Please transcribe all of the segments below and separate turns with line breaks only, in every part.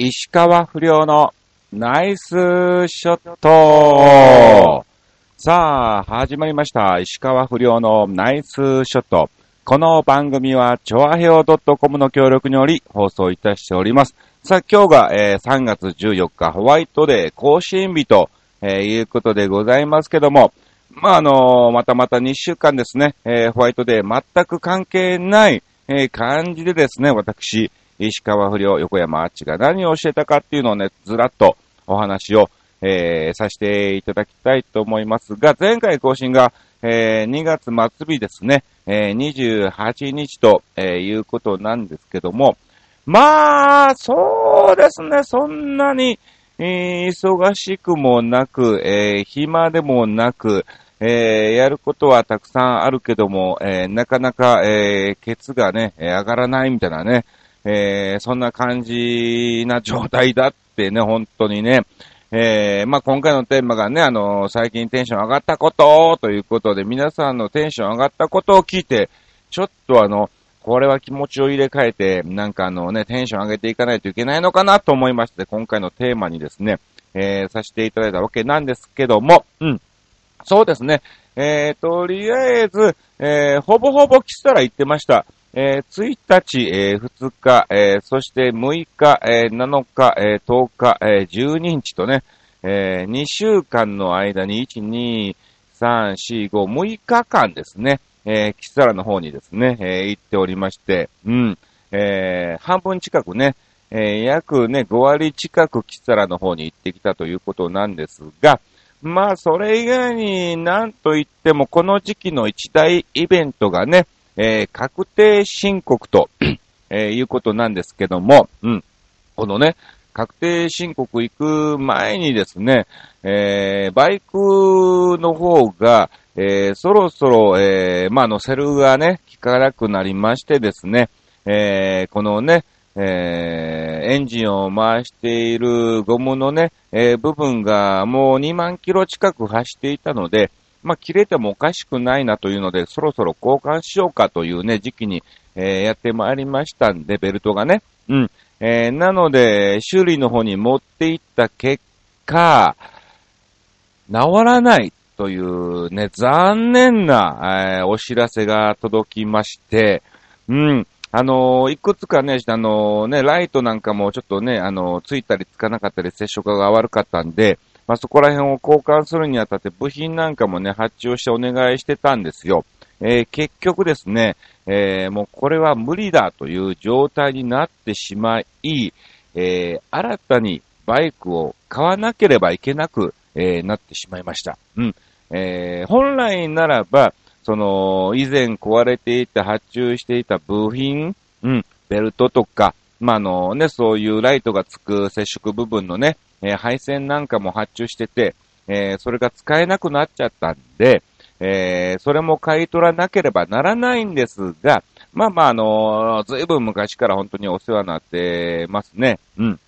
石川不良のナイスショットさあ、始まりました。石川不良のナイスショット。この番組は、チョアヘオ .com の協力により放送いたしております。さあ、今日が、えー3月14日ホワイトデー更新日と、えーいうことでございますけども、まあ、あのーまたまた2週間ですね、えーホワイトデー全く関係ない、えー感じでですね、私、石川不良、横山あっちが何を教えたかっていうのをね、ずらっとお話を、えーさせていただきたいと思いますが、前回更新が、えー2月末日ですね、えー28日と、えーいうことなんですけども、まあ、そうですね、そんなに、えー忙しくもなく、えー暇でもなく、えーやることはたくさんあるけども、えーなかなか、えーケツがね、上がらないみたいなね、えーそんな感じな状態だってね、本当にね。えーまあ、今回のテーマがね、あの最近テンション上がったことということで、皆さんのテンション上がったことを聞いて、ちょっとあの、これは気持ちを入れ替えて、なんかあのね、テンション上げていかないといけないのかなと思いまして、今回のテーマにですね、えーさせていただいたわけなんですけども、うん。そうですね。えー、とりあえず、えーほぼほぼキスタラ言ってました。えー1日、えー2日、えーそして6日、えー7日、えー10日、えー12日とね、え2週間の間に1、2、3、4、5、6日間ですね、えーキスラの方にですね、えー行っておりまして、うん、えー半分近くね、えー約ね、5割近くキスラの方に行ってきたということなんですが、まあ、それ以外になんと言っても、この時期の一大イベントがね、えー確定申告と、えーいうことなんですけども、うん。このね、確定申告行く前にですね、えーバイクの方が、えーそろそろ、えーまあ、乗せるがね、効かなくなりましてですね、えーこのね、えーエンジンを回しているゴムのね、えー部分がもう2万キロ近く走っていたので、まあ、切れてもおかしくないなというので、そろそろ交換しようかというね、時期に、えーやってまいりましたんで、ベルトがね。うん。えーなので、修理の方に持っていった結果、治らないというね、残念な、えーお知らせが届きまして、うん。あのーいくつかね、あのーね、ライトなんかもちょっとね、あのーついたりつかなかったり接触が悪かったんで、まあ、そこら辺を交換するにあたって部品なんかもね、発注してお願いしてたんですよ。えー結局ですね、えーもうこれは無理だという状態になってしまい、えー新たにバイクを買わなければいけなく、えなってしまいました。うん。え本来ならば、その、以前壊れていた、発注していた部品、うん、ベルトとか、まあ、あのね、そういうライトがつく接触部分のね、えー配線なんかも発注してて、えーそれが使えなくなっちゃったんで、えーそれも買い取らなければならないんですが、まあまあ、あのずいぶん昔から本当にお世話になってますね。うん。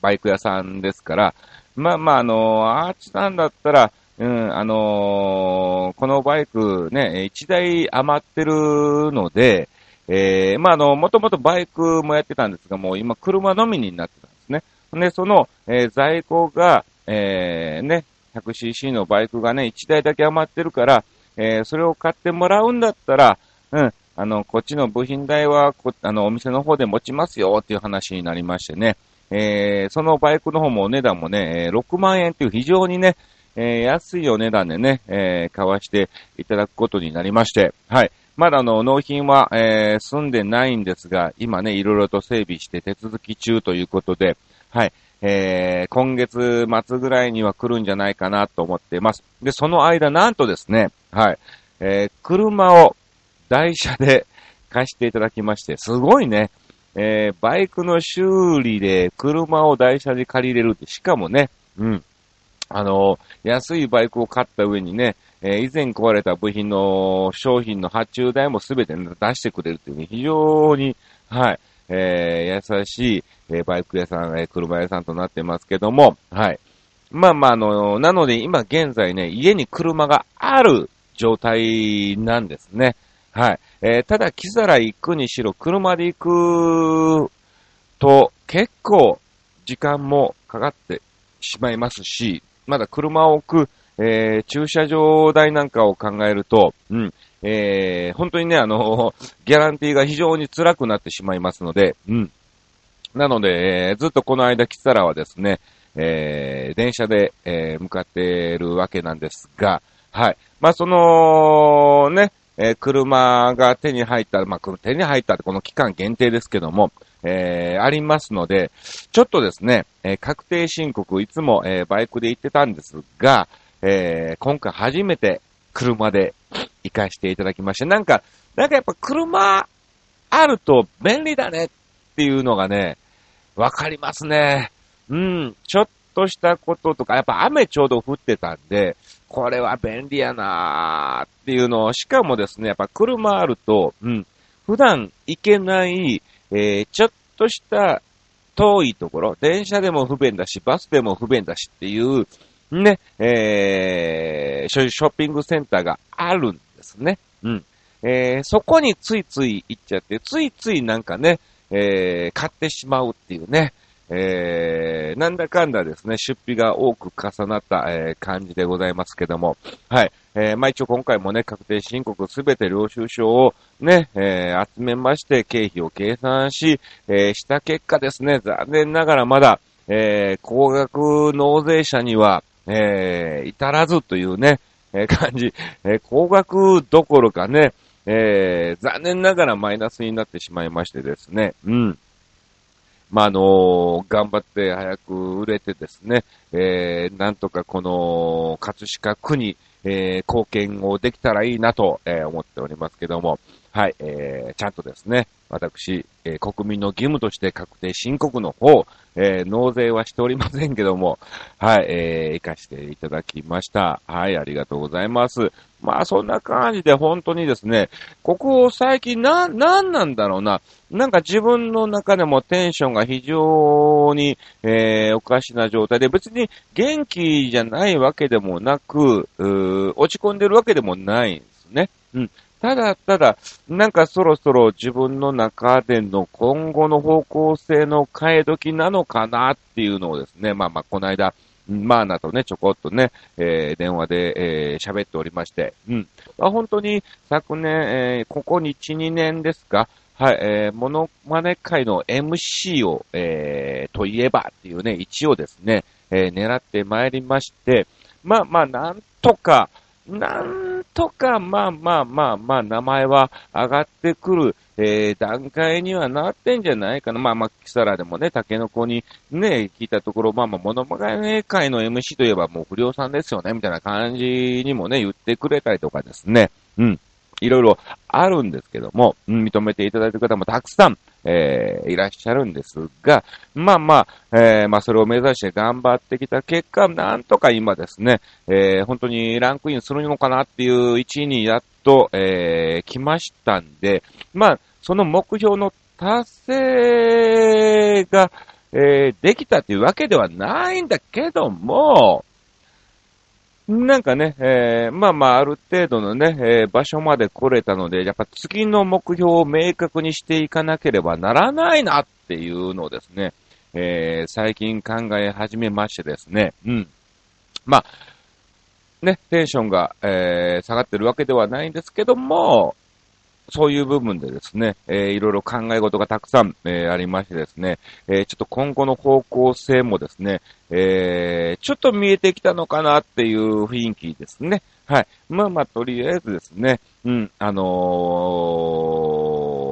バイク屋さんですから、まあまあ、あのアーチさんだったら、うん、あのこのバイクね、一台余ってるので、えーまあ、あの、もともとバイクもやってたんですが、もう今車のみになってたんですね。で、その、えー在庫が、えーね、100cc のバイクがね、1台だけ余ってるから、えーそれを買ってもらうんだったら、うん、あの、こっちの部品代は、こあの、お店の方で持ちますよっていう話になりましてね、えーそのバイクの方もお値段もね、えー6万円っていう非常にね、えー安いお値段でね、えー買わしていただくことになりまして、はい。まだあの、納品は、えー済んでないんですが、今ね、いろいろと整備して手続き中ということで、はい。えー今月末ぐらいには来るんじゃないかなと思っています。で、その間、なんとですね、はい。えー車を台車で貸していただきまして、すごいね。えーバイクの修理で車を台車で借りれるって、しかもね、うん。あの、安いバイクを買った上にね、えー以前壊れた部品の商品の発注代もすべて出してくれるっていうね、非常に、はい、えー優しい、えーバイク屋さん、え車屋さんとなってますけども、はい。まあまあ、あの、なので今現在ね、家に車がある状態なんですね。はい。えただ、木更行くにしろ、車で行くと、結構、時間もかかってしまいますし、まだ車を置く、えー、駐車場代なんかを考えると、うん、えー、本当にね、あの、ギャランティーが非常に辛くなってしまいますので、うん。なので、えー、ずっとこの間来たらはですね、えー、電車で、えー、向かっているわけなんですが、はい。まあ、その、ね、えー、車が手に入ったら、まあ、手に入ったってこの期間限定ですけども、えー、ありますので、ちょっとですね、えー、確定申告、いつも、えー、バイクで行ってたんですが、えー、今回初めて車で行かしていただきました。なんか、なんかやっぱ車あると便利だねっていうのがね、わかりますね。うん、ちょっとしたこととか、やっぱ雨ちょうど降ってたんで、これは便利やなーっていうのを、しかもですね、やっぱ車あると、うん、普段行けない、えー、ちょっとした遠いところ、電車でも不便だし、バスでも不便だしっていう、ね、えー、ショッピングセンターがあるんですね。うん。えー、そこについつい行っちゃって、ついついなんかね、えー、買ってしまうっていうね、えー、なんだかんだですね、出費が多く重なった、えー、感じでございますけども、はい。えー、まあ一応今回もね、確定申告すべて領収書をね、えー、集めまして、経費を計算し、えー、した結果ですね、残念ながらまだ、えー、高額納税者には、えー、至らずというね、えー、感じ、えー、高額どころかね、えー、残念ながらマイナスになってしまいましてですね、うん。まあ、あの、頑張って早く売れてですね、えー、なんとかこの、葛飾区に、えー、貢献をできたらいいなと、えー、思っておりますけども、はい、えー、ちゃんとですね、私、えー、国民の義務として確定申告の方、えー、納税はしておりませんけども、はい、えー、活かしていただきました。はい、ありがとうございます。まあ、そんな感じで本当にですね、ここ最近な、なんなんだろうな。なんか自分の中でもテンションが非常に、えー、おかしな状態で、別に元気じゃないわけでもなく、落ち込んでるわけでもないんですね。うん。ただただ、なんかそろそろ自分の中での今後の方向性の変え時なのかなっていうのをですね、まあまあこの間、マーナとね、ちょこっとね、えー、電話で、えー、喋っておりまして、うん。まあ、本当に昨年、えー、ここに1、2年ですか、はい、えー、モノマネ界の MC を、えー、といえばっていうね、一応ですね、えー、狙ってまいりまして、まあまあ、なんとか、なんとか、まあまあまあまあ、名前は上がってくる、えー、段階にはなってんじゃないかな。まあまあ、キサラでもね、タケノコにね、聞いたところ、まあまあ、モノマネ界の MC といえばもう不良さんですよね、みたいな感じにもね、言ってくれたりとかですね。うん。いろいろあるんですけども、うん、認めていただいてる方もたくさん、えー、いらっしゃるんですが、まあまあ、えー、まあそれを目指して頑張ってきた結果、なんとか今ですね、えー、本当にランクインするのかなっていう1位にやっと、えー、来ましたんで、まあ、その目標の達成が、えー、できたっていうわけではないんだけども、なんかね、えー、まあまあ、ある程度のね、えー、場所まで来れたので、やっぱ次の目標を明確にしていかなければならないなっていうのをですね、えー、最近考え始めましてですね、うん。まあ、ね、テンションが、えー、下がってるわけではないんですけども、そういう部分でですね、えー、いろいろ考え事がたくさん、えー、ありましてですね、えー、ちょっと今後の方向性もですね、えー、ちょっと見えてきたのかなっていう雰囲気ですね。はい。まあまあ、とりあえずですね、うん、あのー、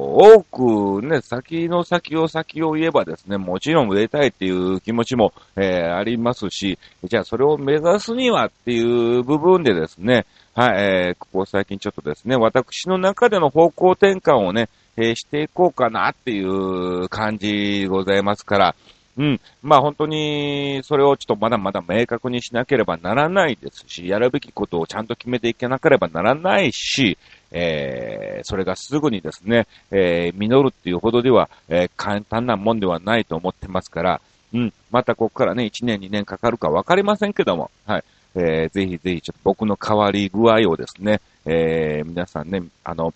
多くね、先の先を先を言えばですね、もちろん売れたいっていう気持ちも、えー、ありますし、じゃあそれを目指すにはっていう部分でですね、はい、えー、ここ最近ちょっとですね、私の中での方向転換をね、えー、していこうかなっていう感じございますから、うん。まあ本当に、それをちょっとまだまだ明確にしなければならないですし、やるべきことをちゃんと決めていかなければならないし、えー、それがすぐにですね、えー、実るっていうほどでは、えー、簡単なもんではないと思ってますから、うん。またここからね、1年2年かかるかわかりませんけども、はい。えー、ぜひぜひちょっと僕の変わり具合をですね、えー、皆さんね、あの、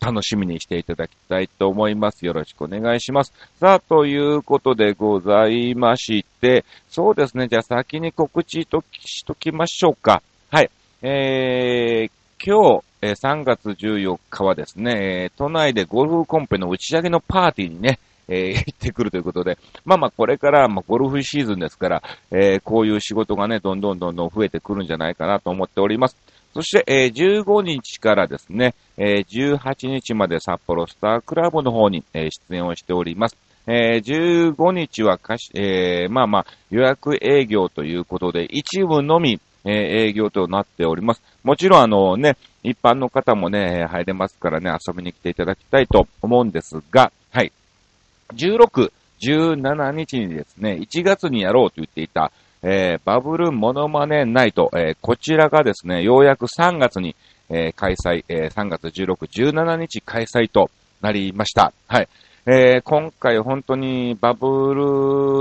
楽しみにしていただきたいと思います。よろしくお願いします。さあ、ということでございまして、そうですね、じゃあ先に告知としときましょうか。はい。えー、今日、え3月14日はですね、え都内でゴルフコンペの打ち上げのパーティーにね、えー、行ってくるということで、まあまあこれから、まあ、ゴルフシーズンですから、えー、こういう仕事がね、どんどんどんどん増えてくるんじゃないかなと思っております。そして、えー、15日からですね、えー、18日まで札幌スタークラブの方に、えー、出演をしております。えー、15日はかし、えー、まあまあ予約営業ということで、一部のみ、えー、営業となっております。もちろんあのね、一般の方もね、入れますからね、遊びに来ていただきたいと思うんですが、はい。16、17日にですね、1月にやろうと言っていた、えー、バブルモノマネナイト、えー、こちらがですね、ようやく3月に、えー、開催、え3月16、17日開催となりました。はい。え今回本当にバブ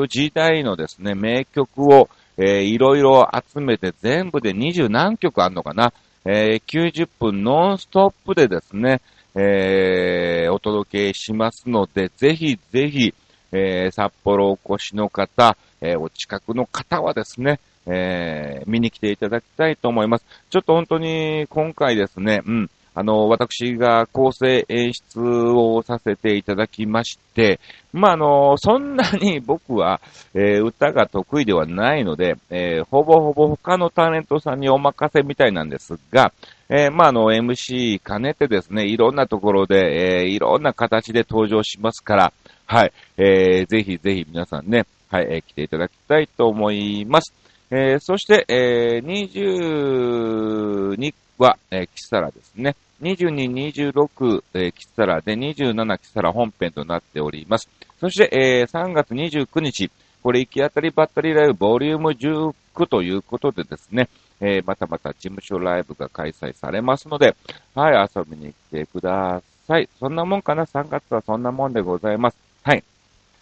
ル時代のですね、名曲を、えー、いろいろ集めて全部で20何曲あるのかな、え90分ノンストップでですね、えお届けしますので、ぜひぜひ、え札幌お越しの方、えお近くの方はですね、え見に来ていただきたいと思います。ちょっと本当に今回ですね、うん、あの、私が構成演出をさせていただきまして、まあ、あの、そんなに僕は、えー、歌が得意ではないので、えー、ほぼほぼ他のタレントさんにお任せみたいなんですが、えー、まあ、あの、MC 兼ねてですね、いろんなところで、え、いろんな形で登場しますから、はい、えー、ぜひぜひ皆さんね、はい、え、来ていただきたいと思います。え、そして、え、22は、えー、キサラですね。22、26、えー、キサラで27キサラ本編となっております。そして、えー、3月29日、これ行き当たりばったりライブボリューム19ということでですね、えー、またまた事務所ライブが開催されますので、はい、遊びに来てください。そんなもんかな ?3 月はそんなもんでございます。はい。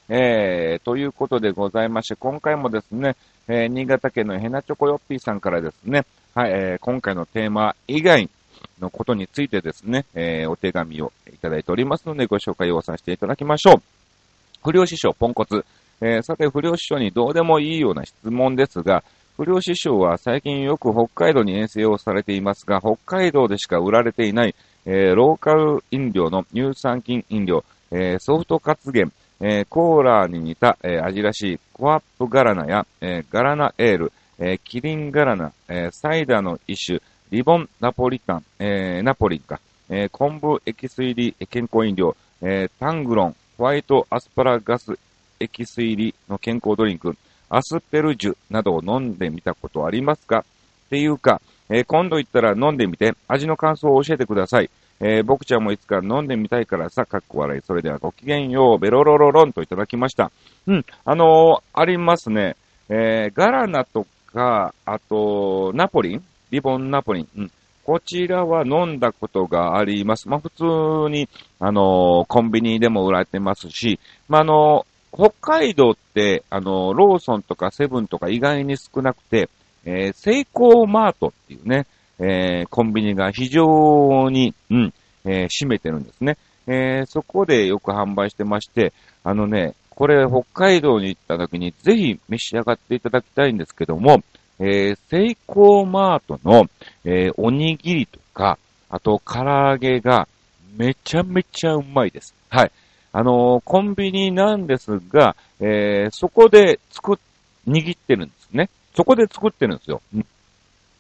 えー、ということでございまして、今回もですね、えー、新潟県のヘナチョコヨッピーさんからですね、はい、えー、今回のテーマ以外のことについてですね、えー、お手紙をいただいておりますので、ご紹介をさせていただきましょう。不良師匠、ポンコツ。えー、さて、不良師匠にどうでもいいような質問ですが、不良師匠は最近よく北海道に遠征をされていますが、北海道でしか売られていない、えー、ローカル飲料の乳酸菌飲料、えー、ソフト活源、えー、コーラに似た、え、味らしいコアップガラナや、えー、ガラナエール、えキリンガラナ、えサイダーの一種、リボンナポリタン、えナポリンか、え昆布エキス入り健康飲料、えタングロン、ホワイトアスパラガスエキス入りの健康ドリンク、アスペルジュなどを飲んでみたことありますか？っていうか、え今度行ったら飲んでみて、味の感想を教えてください。えー、僕ちゃんもいつか飲んでみたいからさ、かっこ笑い。それではごきげんよう、ベロロロロンといただきました。うん、あのー、ありますね。えー、ガラナとか、あと、ナポリン？リボンナポリン。うん。こちらは飲んだことがあります。まあ、普通に、あのー、コンビニでも売られてますし、まあ、あのー、北海道って、あのー、ローソンとかセブンとか意外に少なくて、えー、セイコーマートっていうね、えー、コンビニが非常に、うん、えー、占めてるんですね。えー、そこでよく販売してまして、あのね、これ北海道に行った時にぜひ召し上がっていただきたいんですけども、えー、セイコーマートの、えー、おにぎりとか、あと唐揚げがめちゃめちゃうまいです。はい。あのー、コンビニなんですが、えー、そこで作っ、握ってるんですね。そこで作ってるんですよ。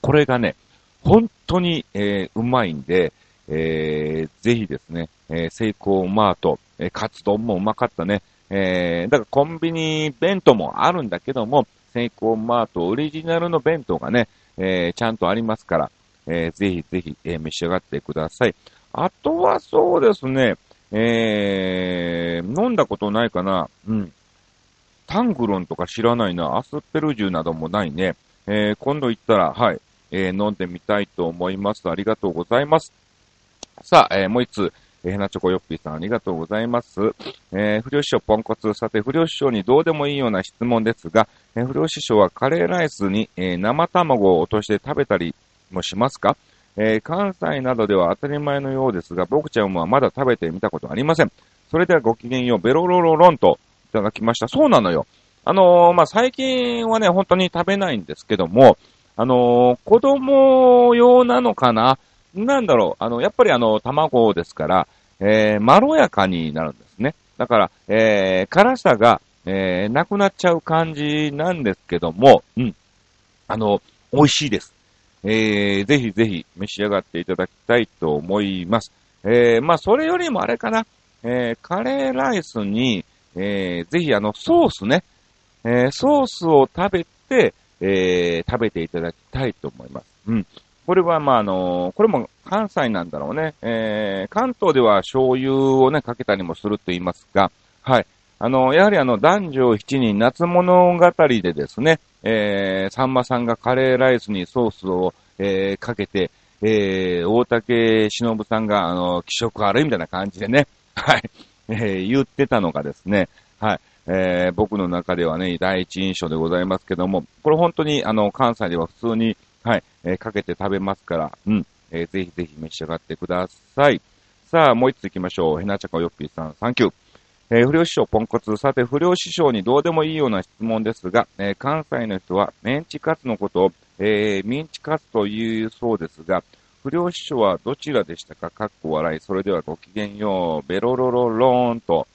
これがね、本当に、えー、うまいんで、えー、ぜひですね、えー、セイコーマート、えー、カツ丼もうまかったね。えー、だからコンビニ弁当もあるんだけども、セイコーマートオリジナルの弁当がね、えー、ちゃんとありますから、えー、ぜひぜひ、えー、召し上がってください。あとはそうですね、えー、飲んだことないかな。うん。タングロンとか知らないな。アスペルジュなどもないね。えー、今度行ったら、はい。えー、飲んでみたいと思います。ありがとうございます。さあ、えー、もう一つ、えー、ヘナチョコヨッピーさんありがとうございます。えー、不良師匠ポンコツ。さて、不良師匠にどうでもいいような質問ですが、えー、不良師匠はカレーライスに、えー、生卵を落として食べたりもしますか？えー、関西などでは当たり前のようですが、僕ちゃんはまだ食べてみたことありません。それではごきげんよう、ベロロロロンといただきました。そうなのよ。あのー、まあ、最近はね、本当に食べないんですけども、あのー、子供用なのかな？なんだろう、あの、やっぱりあの、卵ですから、えー、まろやかになるんですね。だから、えー、辛さが、えー、なくなっちゃう感じなんですけども、うん。あの、美味しいです。えー、ぜひぜひ召し上がっていただきたいと思います。えー、まあ、それよりもあれかな、えー、カレーライスに、えー、ぜひあの、ソースね、えー、ソースを食べて、えー、食べていただきたいと思います。うん。これは、まあ、あの、これも関西なんだろうね。えー、関東では醤油をね、かけたりもすると言いますが、はい。あの、やはりあの、男女七人夏物語でですね、えー、さんまさんがカレーライスにソースを、えー、かけて、えー、大竹しのぶさんが、あの、気色悪いみたいな感じでね、はい、えー、言ってたのがですね、はい、えー、僕の中ではね、第一印象でございますけども、これ本当に、あの、関西では普通に、はい、えー、かけて食べますから、うん、えー、ぜひぜひ召し上がってください。さあ、もう一つ行きましょう。ヘナチャカヨッピーさん、サンキュー。えー、不良師匠ポンコツ。さて、不良師匠にどうでもいいような質問ですが、えー、関西の人はメンチカツのことを、えー、ミンチカツというそうですが、不良師匠はどちらでしたか？かっこ笑い。それではごきげんよう。ベロロロローンと。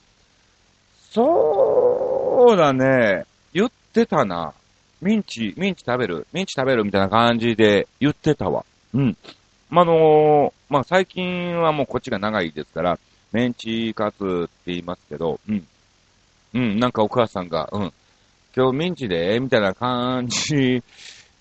そうだね。言ってたな。ミンチ、ミンチ食べるミンチ食べるみたいな感じで言ってたわ。うん。まあ、のー、まあ、最近はもうこっちが長いですから、メンチカツって言いますけど、うん。うん、なんかお母さんが、うん。今日ミンチでみたいな感じ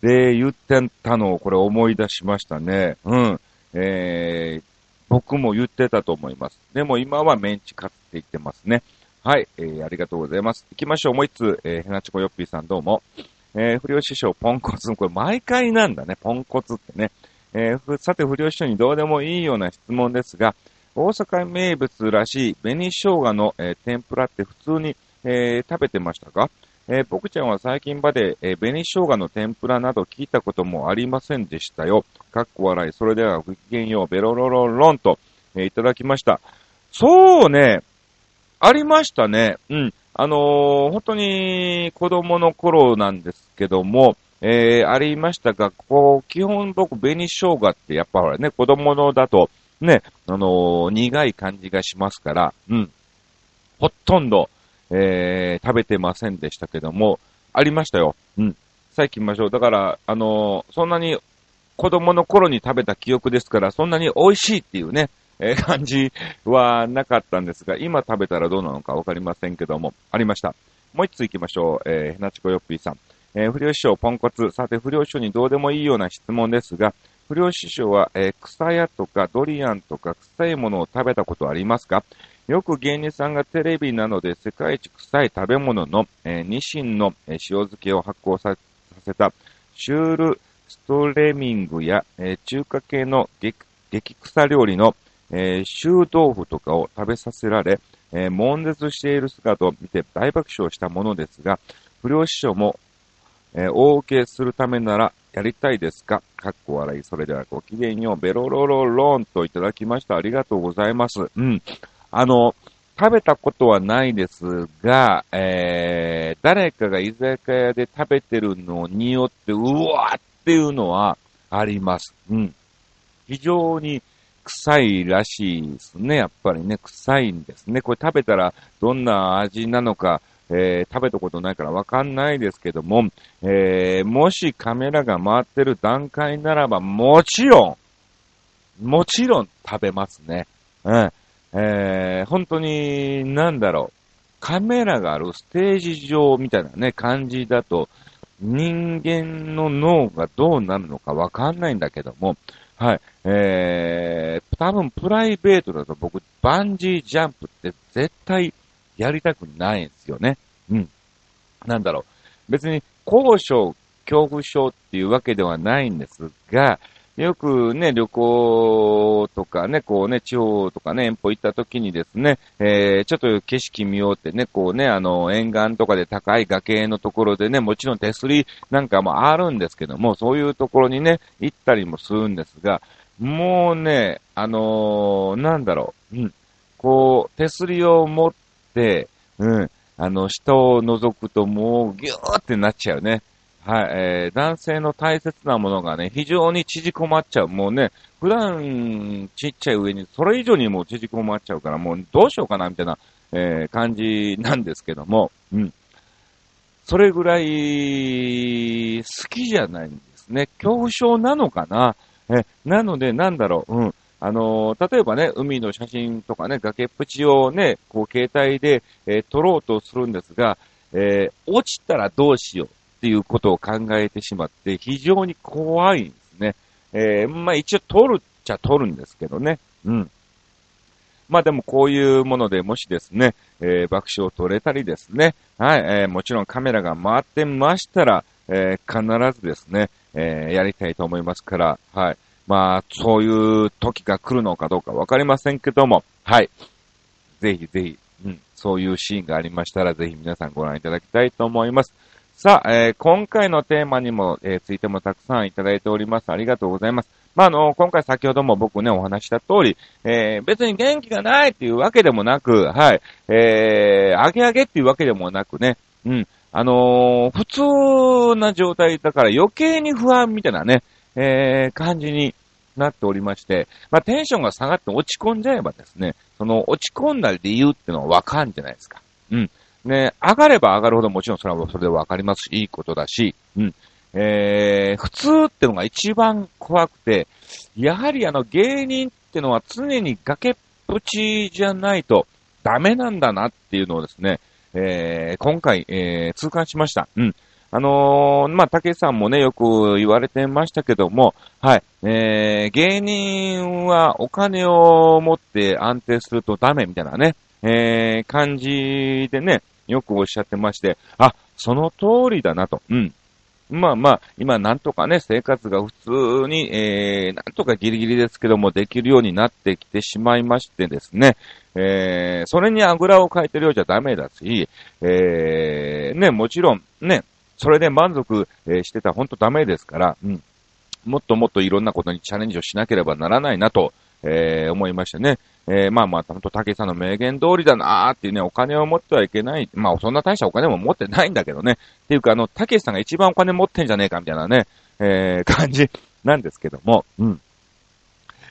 で言ってたのをこれ思い出しましたね。うん。えー、僕も言ってたと思います。でも今はメンチカツって言ってますね。はい、えー、ありがとうございます。行きましょう。もう一つ、えー、ヘナチコヨッピーさんどうも。えー、不良師匠、ポンコツ。これ毎回なんだね、ポンコツってね。えー、さて、不良師匠にどうでもいいような質問ですが、大阪名物らしい紅生姜の、えー、天ぷらって普通に、えー、食べてましたか？えー、僕ちゃんは最近まで、えー、紅生姜の天ぷらなど聞いたこともありませんでしたよ。かっこ笑い。それではごきげんよう、ベロロロロンと、えー、いただきました。そうね、ありましたね。うん。あのー、本当に子供の頃なんですけども、えー、ありましたが、こう、基本僕、紅生姜ってやっぱほらね、子供のだと、ね、あのー、苦い感じがしますから、うん。ほとんど、えー、食べてませんでしたけども、ありましたよ。うん。さあ行きましょう。だから、あの、そんなに子供の頃に食べた記憶ですから、そんなに美味しいっていうね、え、感じはなかったんですが、今食べたらどうなのかわかりませんけども、ありました。もう一つ行きましょう。えー、ひなちこよっぴーさん。えー、不良師匠ポンコツ。さて、不良師匠にどうでもいいような質問ですが、不良師匠は、えー、草屋とかドリアンとか臭いものを食べたことありますか？よく芸人さんがテレビなどで世界一臭い食べ物の、えー、ニシンの、え、塩漬けを発酵させたシュールストレミングや、えー、中華系の激激臭料理の、えー、臭豆腐とかを食べさせられ、えー、悶絶している姿を見て大爆笑したものですが、不良師匠も、えー、大受けするためならやりたいですか？かっこ笑い。それではごきげんよう。ベロロロロンといただきました。ありがとうございます。うん。あの、食べたことはないですが、えー、誰かが居酒屋で食べてるのによって、うわーっていうのはあります。うん。非常に臭いらしいですね。やっぱりね、臭いんですね。これ食べたらどんな味なのか、えー、食べたことないからわかんないですけども、えー、もしカメラが回ってる段階ならば、もちろん、もちろん食べますね。うん。えー、本当に、なんだろう。カメラがあるステージ上みたいなね、感じだと、人間の脳がどうなるのかわかんないんだけども、はい。えー、多分プライベートだと僕、バンジージャンプって絶対やりたくないんですよね。うん。なんだろう。別に高所恐怖症っていうわけではないんですが、よくね、旅行とかね、こうね、地方とかね、遠方行った時にですね、えー、ちょっと景色見ようってね、こうね、あの、沿岸とかで高い崖のところでね、もちろん手すりなんかもあるんですけども、そういうところにね、行ったりもするんですが、もうね、あのー、なんだろう、うん。こう、手すりを持って、うん。あの、下を覗くともうギューってなっちゃうね。はい、えー、男性の大切なものがね、非常に縮こまっちゃう。もうね、普段ちっちゃい上に、それ以上にもう縮こまっちゃうから、もうどうしようかな、みたいな、えー、感じなんですけども、うん。それぐらい好きじゃないんですね。恐怖症なのかな？え、なので、なんだろう、うん。あのー、例えばね、海の写真とかね、崖っぷちをね、こう、携帯で、えー、撮ろうとするんですが、えー、落ちたらどうしようっていうことを考えてしまって、非常に怖いんですね。えまあ一応撮るっちゃ撮るんですけどね。うん。まあでもこういうものでもしですね、え爆笑を撮れたりですね、はい、えもちろんカメラが回ってましたら、え必ずですね、えやりたいと思いますから、はい。まあ、そういう時が来るのかどうかわかりませんけども、はい。ぜひぜひ、うん、そういうシーンがありましたら、ぜひ皆さんご覧いただきたいと思います。さあ、えー、今回のテーマにも、えー、ついてもたくさんいただいております。ありがとうございます。まあ、あの、今回先ほども僕ね、お話した通り、えー、別に元気がないっていうわけでもなく、はい、えー、あげあげっていうわけでもなくね、うん、あのー、普通な状態だから余計に不安みたいなね、えー、感じになっておりまして、まあ、テンションが下がって落ち込んじゃえばですね、その落ち込んだ理由ってのはわかんじゃないですか。うん。ね、上がれば上がるほどもちろんそれはそれでわかりますし、いいことだし、うん。えー、普通ってのが一番怖くて、やはりあの芸人ってのは常に崖っぷちじゃないとダメなんだなっていうのをですね、えー、今回、えー、痛感しました。うん。あのー、まあ、竹さんもね、よく言われてましたけども、はい、えー、芸人はお金を持って安定するとダメみたいなね、えー、感じでね、よくおっしゃってまして、あ、その通りだなと。うん。まあまあ、今なんとかね、生活が普通に、えー、なんとかギリギリですけども、できるようになってきてしまいましてですね、えー、それにあぐらをかいてるようじゃダメだし、えー、ね、もちろん、ね、それで満足、えしてたら本当ダメですから、うん。もっともっといろんなことにチャレンジをしなければならないなと、えー、思いましたね。えー、まあまあ、ほんと、竹さんの名言通りだなーっていうね、お金を持ってはいけない。まあ、そんな大したお金も持ってないんだけどね。っていうか、あの、竹さんが一番お金持ってんじゃねえかみたいなね、えー、感じなんですけども、うん。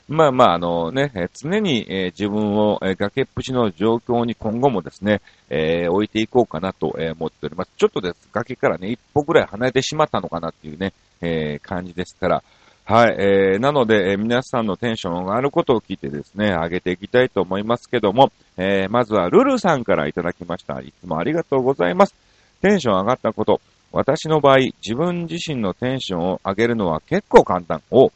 まあまあ、あのね、常に、えー、自分を、えー、崖っぷちの状況に今後もですね、えー、置いていこうかなと、え思っております。ちょっとです、崖からね、一歩ぐらい離れてしまったのかなっていうね、え感じですから、はい、えー、なので、えー、皆さんのテンションが上がることを聞いてですね、上げていきたいと思いますけども、えー、まずはルルさんからいただきました。いつもありがとうございます。テンション上がったこと。私の場合、自分自身のテンションを上げるのは結構簡単。お、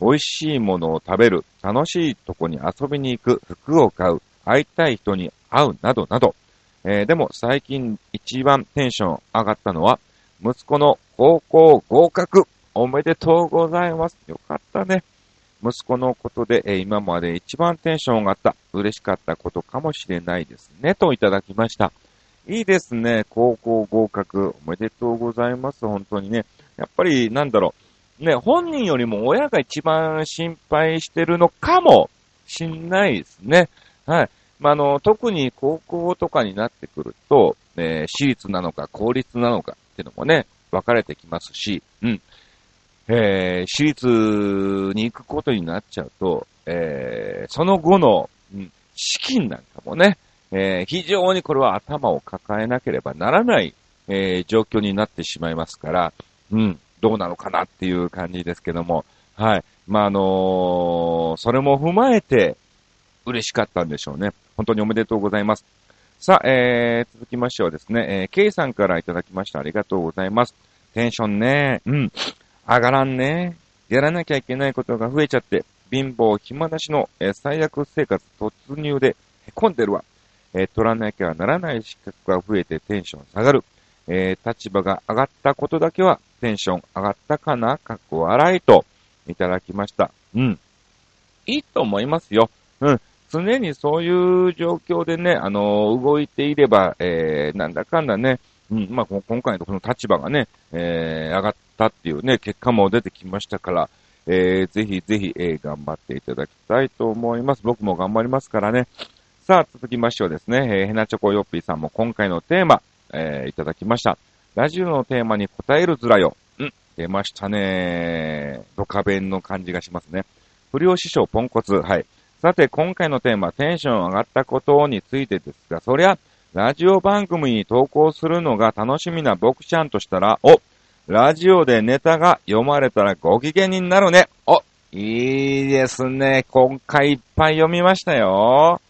美味しいものを食べる、楽しいとこに遊びに行く、服を買う、会いたい人に会う、などなど。えー、でも最近一番テンション上がったのは、息子の高校合格おめでとうございます。よかったね。息子のことで、えー、今まで一番テンション上がった、嬉しかったことかもしれないですね。といただきました。いいですね。高校合格。おめでとうございます。本当にね。やっぱり、なんだろう。ね、本人よりも親が一番心配してるのかもしんないですね。はい。まあ、の、特に高校とかになってくると、えー、私立なのか公立なのかっていうのもね、分かれてきますし、うん。えー、私立に行くことになっちゃうと、えー、その後の、うん、資金なんかもね、えー、非常にこれは頭を抱えなければならない、えー、状況になってしまいますから、うん、どうなのかなっていう感じですけども、はい。まあ、あのー、それも踏まえて、嬉しかったんでしょうね。本当におめでとうございます。さあ、えー、続きましてはですね、えー、K さんからいただきました。ありがとうございます。テンションね、うん。上がらんね。やらなきゃいけないことが増えちゃって、貧乏、暇なしの、え、最悪生活突入で凹んでるわ。え、取らなきゃならない資格が増えてテンション下がる。えー、立場が上がったことだけはテンション上がったかな？かっこ笑いといただきました。うん。いいと思いますよ。うん。常にそういう状況でね、あの、動いていれば、えー、なんだかんだね、うん、まあ、今回のこの立場がね、えー、上がったっていうね、結果も出てきましたから、えー、ぜひぜひ、えー、頑張っていただきたいと思います。僕も頑張りますからね。さあ、続きましてはですね、えー、ヘナチョコヨッピーさんも今回のテーマ、えー、いただきました。ラジオのテーマに答えるずらよ。うん、出ましたね。ドカ弁の感じがしますね。不良師匠ポンコツ。はい。さて、今回のテーマ、テンション上がったことについてですが、そりゃ、ラジオ番組に投稿するのが楽しみな僕ちゃんとしたら、お、ラジオでネタが読まれたらご機嫌になるね。お、いいですね。今回いっぱい読みましたよ。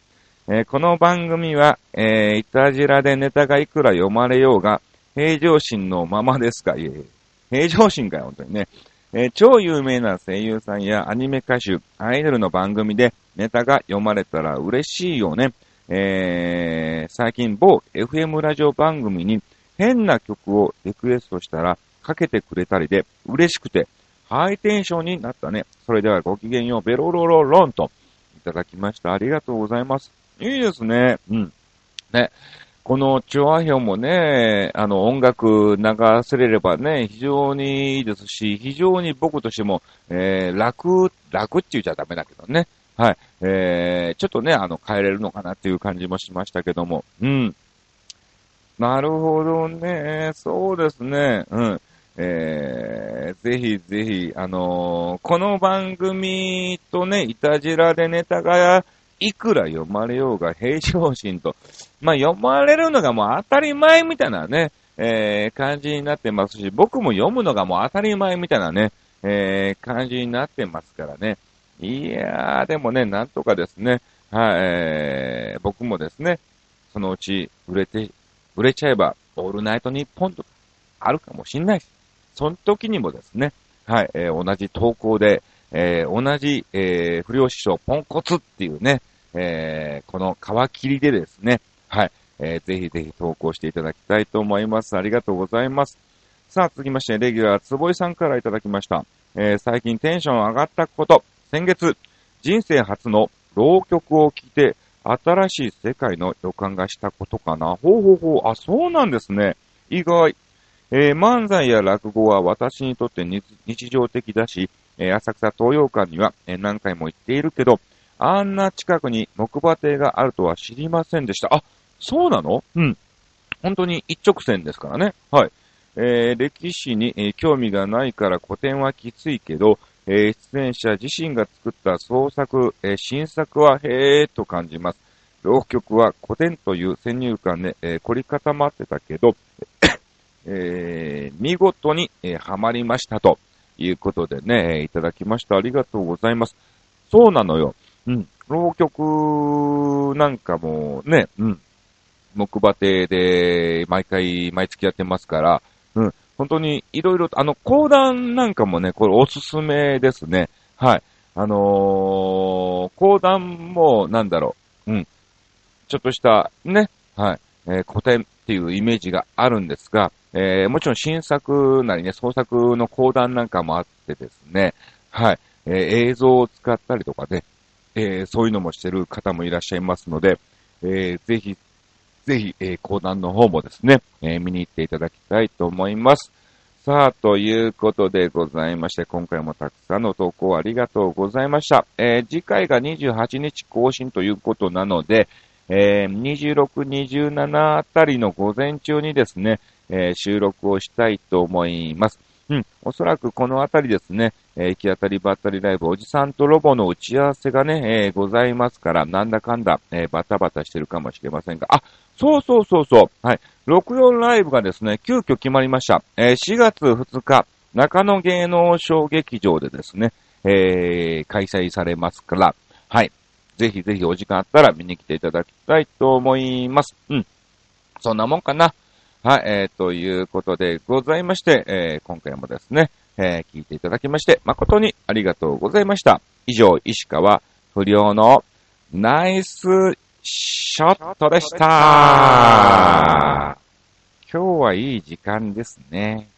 えー、この番組は、えー、いたじらでネタがいくら読まれようが、平常心のままですか？いえ、平常心かよ、本当にね。えー、超有名な声優さんやアニメ歌手、アイドルの番組でネタが読まれたら嬉しいよね。えー、最近某 FM ラジオ番組に変な曲をリクエストしたらかけてくれたりで嬉しくてハイテンションになったね。それではごきげんよう、ベロロロロンといただきました。ありがとうございます。いいですね。うん。ね。このチョアヒョンもね、あの音楽流せれればね、非常にいいですし、非常に僕としても、えー、楽、楽って言っちゃダメだけどね。はい。えー、ちょっとね、あの、変えれるのかなっていう感じもしましたけども。うん。なるほどね。そうですね。うん。えー、ぜひぜひ、あのー、この番組とね、いたじらでネタがいくら読まれようが平常心と、まあ読まれるのがもう当たり前みたいなね、えー、感じになってますし、僕も読むのがもう当たり前みたいなね、えー、感じになってますからね。いやー、でもね、なんとかですね、はい、えー、僕もですね、そのうち売れて、売れちゃえば、オールナイトニッポンとか、あるかもしんないし、その時にもですね、はい、えー、同じ投稿で、えー、同じ、えー、不良師匠ポンコツっていうね、えー、この皮切りでですね、はい、えー、ぜひぜひ投稿していただきたいと思います。ありがとうございます。さあ、続きまして、レギュラー、つぼいさんからいただきました。えー、最近テンション上がったこと、先月、人生初の浪曲を聴いて、新しい世界の予感がしたことかな。ほうほうほう、あ、そうなんですね。意外。えー、漫才や落語は私にとって日常的だし、えー、浅草東洋館には、えー、何回も行っているけど、あんな近くに木馬亭があるとは知りませんでした。あ、そうなの？うん。本当に一直線ですからね。はい。えー、歴史に、えー、興味がないから古典はきついけど、えー、出演者自身が作った創作、え新作はへーと感じます。浪曲は古典という先入観で、え凝り固まってたけど、え見事に、えハマりましたということでね、いただきました。ありがとうございます。そうなのよ。うん。浪曲なんかもね、うん。木馬亭で毎回、毎月やってますから、うん。本当にいろいろ、あの、講談なんかもね、これおすすめですね。はい。あのー、講談も、なんだろう、うん。ちょっとした、ね、はい。えー、古典っていうイメージがあるんですが、えー、もちろん新作なりね、創作の講談なんかもあってですね、はい。えー、映像を使ったりとかね、えー、そういうのもしてる方もいらっしゃいますので、えー、ぜひ、ぜひ、えー、講談の方もですね、えー、見に行っていただきたいと思います。さあ、ということでございまして、今回もたくさんの投稿ありがとうございました。えー、次回が28日更新ということなので、えー、26、27あたりの午前中にですね、えー、収録をしたいと思います。うん、おそらくこのあたりですね、えー、行き当たりばったりライブ、おじさんとロボの打ち合わせがね、えー、ございますから、なんだかんだ、えー、バタバタしてるかもしれませんが、あ、そうそうそうそう、はい、64ライブがですね、急遽決まりました。え、4月2日、中野芸能小劇場でですね、え、開催されますから、はい、ぜひぜひお時間あったら見に来ていただきたいと思います。うん。そんなもんかな。はい、えー、ということでございまして、えー、今回もですね、えー、聞いていただきまして、誠にありがとうございました。以上、石川不良のナイスショットでした。今日はいい時間ですね。